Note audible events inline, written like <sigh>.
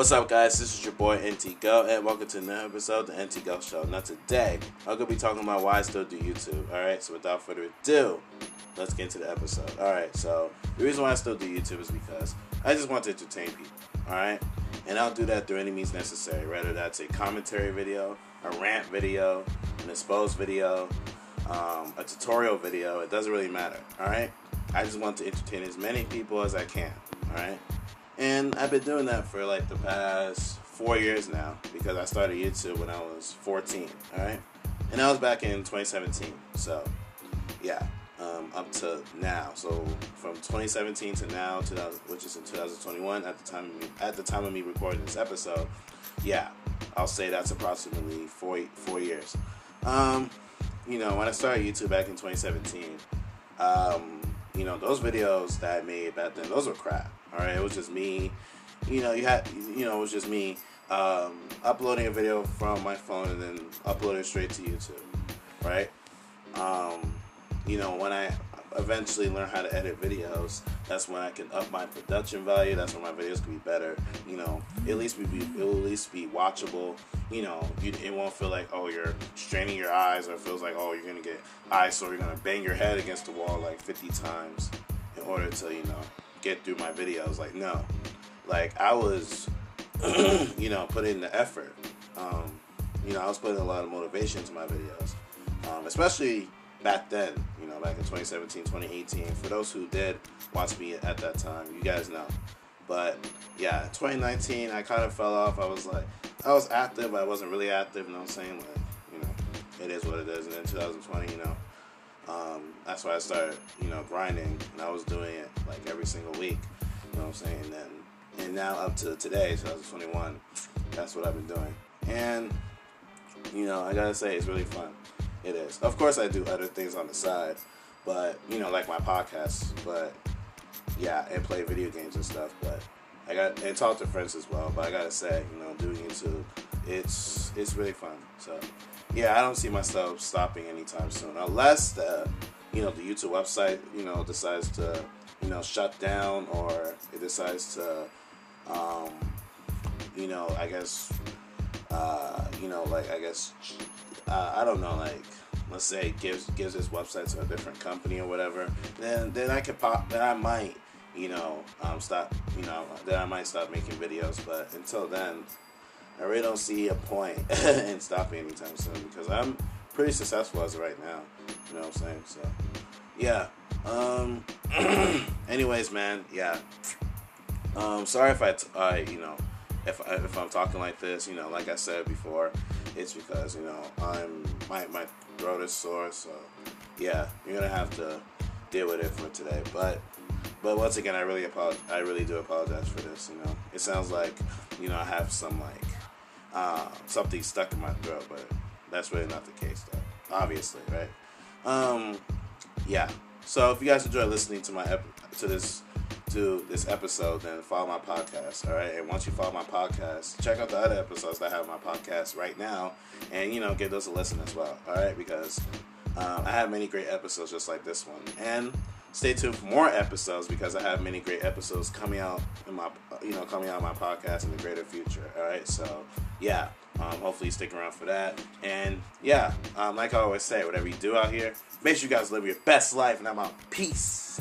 What's up, guys? This is your boy NT Goat, and welcome to another episode of the NT Goat Show. Now, today I'm gonna be talking about why I still do YouTube. All right, so without further ado, let's get into the episode. All right, so the reason why I still do YouTube is because I just want to entertain people. All right, and I'll do that through any means necessary, whether that's a commentary video, a rant video, an exposed video, um, a tutorial video. It doesn't really matter. All right, I just want to entertain as many people as I can. All right. And I've been doing that for like the past four years now because I started YouTube when I was 14. All right, and that was back in 2017. So, yeah, um, up to now. So from 2017 to now, 2000, which is in 2021, at the time of me, at the time of me recording this episode, yeah, I'll say that's approximately four four years. Um, you know, when I started YouTube back in 2017, um, you know, those videos that I made back then, those were crap. All right, it was just me. You know, you had, you know, it was just me um, uploading a video from my phone and then uploading straight to YouTube. Right. Um, you know, when I eventually learn how to edit videos, that's when I can up my production value. That's when my videos can be better. You know, at least be it will at least be watchable. You know, you, it won't feel like oh you're straining your eyes or it feels like oh you're gonna get eyes so you're gonna bang your head against the wall like 50 times in order to you know get through my videos. Like no, like I was, <clears throat> you know, putting in the effort. Um, you know, I was putting a lot of motivation to my videos, um, especially back then. You know, back in 2017, 2018. For those who did watch me at that time, you guys know. But yeah, 2019, I kind of fell off. I was like, I was active, but I wasn't really active. You know what I'm saying? Like, you know, it is what it is. And then 2020, you know, um, that's why I started, you know, grinding, and I was doing it like every single week. You know what I'm saying? And and now up to today, 2021, that's what I've been doing. And you know, I gotta say, it's really fun. It is. Of course, I do other things on the side, but you know, like my podcasts. But yeah, and play video games and stuff. But I got and talk to friends as well. But I gotta say, you know, doing YouTube, it's it's really fun. So yeah, I don't see myself stopping anytime soon, unless the you know the YouTube website you know decides to you know shut down or it decides to um, you know I guess uh, you know like I guess uh, I don't know like let's say gives gives this website to a different company or whatever then then I could pop then I might you know um, stop you know then I might stop making videos but until then I really don't see a point <laughs> in stopping anytime soon because I'm pretty successful as of right now. You know what I'm saying? So, yeah. Um. <clears throat> anyways, man. Yeah. Um. Sorry if I, t- I you know, if I, if I'm talking like this, you know, like I said before, it's because you know I'm my my throat is sore. So, yeah, you're gonna have to deal with it for today. But but once again, I really apologize. I really do apologize for this. You know, it sounds like you know I have some like uh, something stuck in my throat, but that's really not the case, though. Obviously, right? Um, yeah. So if you guys enjoy listening to my ep- to this to this episode, then follow my podcast. All right, and once you follow my podcast, check out the other episodes that I have my podcast right now, and you know give those a listen as well. All right, because um, I have many great episodes just like this one, and stay tuned for more episodes because I have many great episodes coming out in my you know coming out my podcast in the greater future. All right, so yeah, um, hopefully stick around for that. And yeah, um, like I always say, whatever you do out here, make sure you guys live your best life. And I'm out. Peace.